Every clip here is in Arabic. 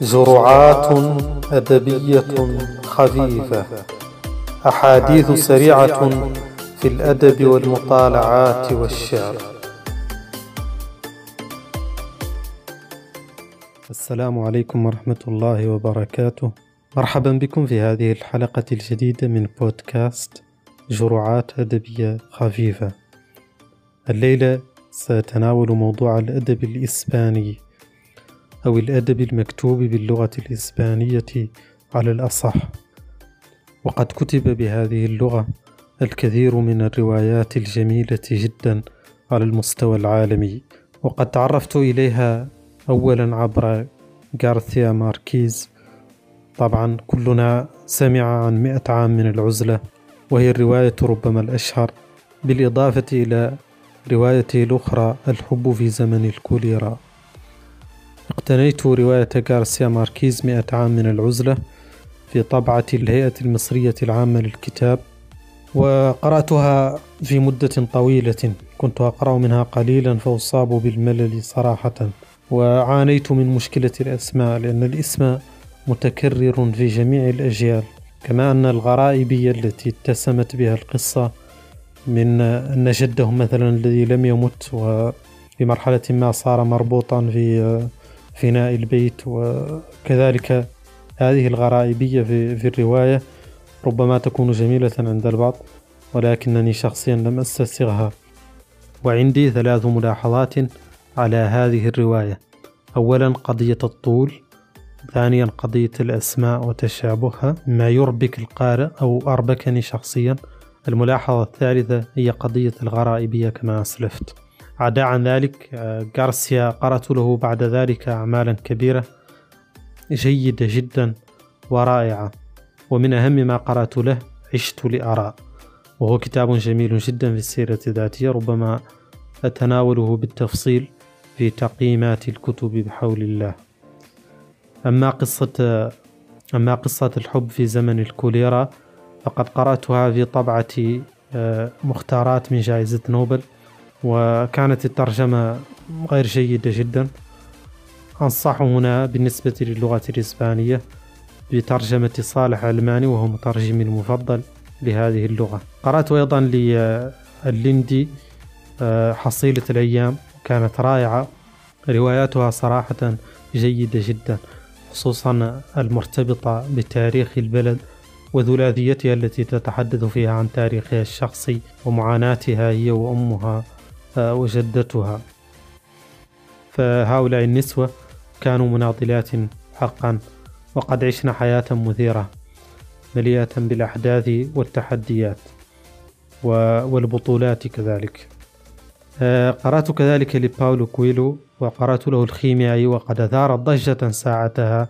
جرعات أدبية خفيفة. أحاديث سريعة في الأدب والمطالعات والشعر. السلام عليكم ورحمة الله وبركاته. مرحبا بكم في هذه الحلقة الجديدة من بودكاست جرعات أدبية خفيفة. الليلة سأتناول موضوع الأدب الإسباني. أو الأدب المكتوب باللغة الإسبانية على الأصح. وقد كتب بهذه اللغة الكثير من الروايات الجميلة جدا على المستوى العالمي. وقد تعرفت إليها أولا عبر غارثيا ماركيز. طبعا كلنا سمع عن مئة عام من العزلة وهي الرواية ربما الأشهر بالإضافة إلى روايته الأخرى الحب في زمن الكوليرا. اقتنيت رواية غارسيا ماركيز مئة عام من العزلة في طبعة الهيئة المصرية العامة للكتاب وقرأتها في مدة طويلة. كنت أقرأ منها قليلا فأصاب بالملل صراحة وعانيت من مشكلة الأسماء لأن الاسم متكرر في جميع الأجيال كما أن الغرائبية التي اتسمت بها القصة من أن جدهم مثلا الذي لم يمت وفي مرحلة ما صار مربوطا في فناء البيت وكذلك هذه الغرائبية في, في الرواية ربما تكون جميلة عند البعض ولكنني شخصيا لم أستسغها وعندي ثلاث ملاحظات على هذه الرواية. أولا قضية الطول ثانيا قضية الأسماء وتشابهها ما يربك القارئ أو أربكني شخصيا. الملاحظة الثالثة هي قضية الغرائبية كما أسلفت. عدا عن ذلك غارسيا قرأت له بعد ذلك أعمالا كبيرة جيدة جدا ورائعة ومن أهم ما قرأت له عشت لأرى وهو كتاب جميل جدا في السيرة الذاتية ربما أتناوله بالتفصيل في تقييمات الكتب بحول الله. أما قصة أما قصة الحب في زمن الكوليرا فقد قرأتها في طبعة مختارات من جائزة نوبل. وكانت الترجمة غير جيدة جدا. أنصح هنا بالنسبة للغة الإسبانية بترجمة صالح علماني وهو مترجمي المفضل لهذه اللغة. قرأت أيضا للندي حصيلة الأيام. كانت رائعة. رواياتها صراحة جيدة جدا خصوصا المرتبطة بتاريخ البلد وثلاثيتها التي تتحدث فيها عن تاريخها الشخصي ومعاناتها هي وأمها. وجدتها. فهؤلاء النسوة كانوا مناضلات حقا وقد عشنا حياة مثيرة مليئة بالأحداث والتحديات والبطولات كذلك. قرأت كذلك لباولو كويلو وقرأت له الخيميائي وقد أثارت ضجة ساعتها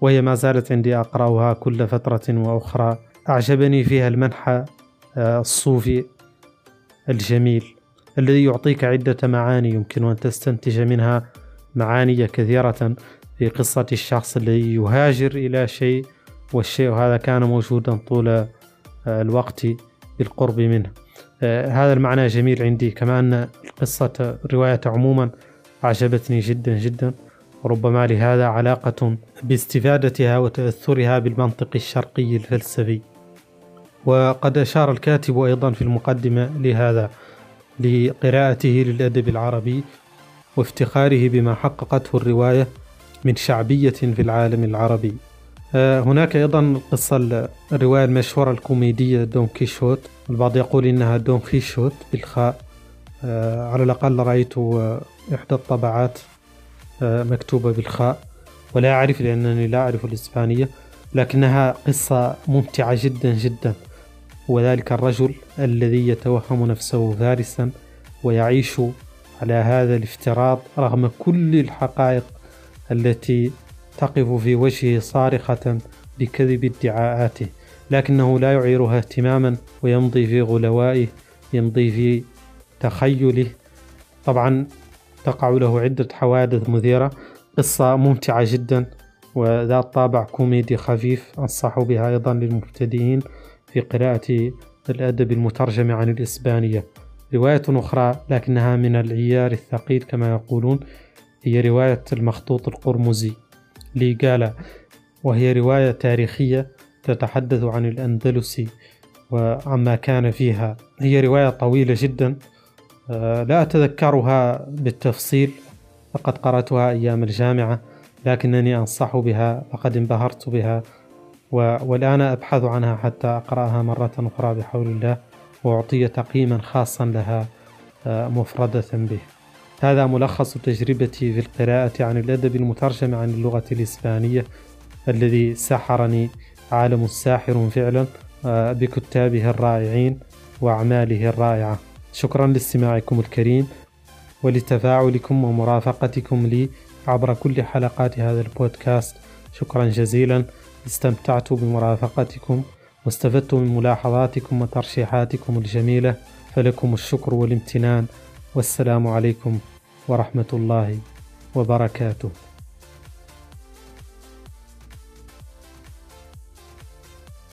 وهي ما زالت عندي أقرأها كل فترة وأخرى. أعجبني فيها المنحى الصوفي الجميل. الذي يعطيك عدة معاني يمكن أن تستنتج منها معاني كثيرة في قصة الشخص الذي يهاجر إلى شيء والشيء هذا كان موجودا طول الوقت بالقرب منه. هذا المعنى جميل عندي كما أن قصة الرواية عموما أعجبتني جدا جدا وربما لهذا علاقة باستفادتها وتأثرها بالمنطق الشرقي الفلسفي. وقد أشار الكاتب أيضا في المقدمة لهذا. لقراءته للأدب العربي وافتخاره بما حققته الرواية من شعبية في العالم العربي. هناك أيضا القصة الرواية المشهورة الكوميدية دون كيشوت. البعض يقول إنها دون كيخوت بالخاء. على الأقل رأيت إحدى الطبعات مكتوبة بالخاء. ولا أعرف لأنني لا أعرف الإسبانية لكنها قصة ممتعة جدا جدا. وذلك الرجل الذي يتوهم نفسه فارسا ويعيش على هذا الافتراض رغم كل الحقائق التي تقف في وجهه صارخة بكذب ادعاءاته لكنه لا يعيرها اهتماما ويمضي في غلوائه يمضي في تخيله. طبعا تقع له عدة حوادث مثيرة قصة ممتعة جدا وذات طابع كوميدي خفيف أنصح بها أيضا للمبتدئين. في قراءة الأدب المترجم عن الإسبانية. رواية أخرى لكنها من العيار الثقيل كما يقولون هي رواية المخطوط القرمزي ليغالا وهي رواية تاريخية تتحدث عن الأندلس وعما كان فيها. هي رواية طويلة جدا آه، لا أتذكرها بالتفصيل فقد قرأتها أيام الجامعة لكنني أنصح بها فقد انبهرت بها. والآن أبحث عنها حتى أقرأها مرة أخرى بحول الله وأعطي تقييما خاصا لها آه، مفردة به. هذا ملخص تجربتي في القراءة عن الأدب المترجم عن اللغة الإسبانية الذي سحرني عالم الساحر فعلا آه، بكتابه الرائعين وأعماله الرائعة. شكرا لاستماعكم الكريم ولتفاعلكم ومرافقتكم لي عبر كل حلقات هذا البودكاست. شكرا جزيلا. استمتعت بمرافقتكم واستفدت من ملاحظاتكم وترشيحاتكم الجميلة فلكم الشكر والامتنان والسلام عليكم ورحمة الله وبركاته.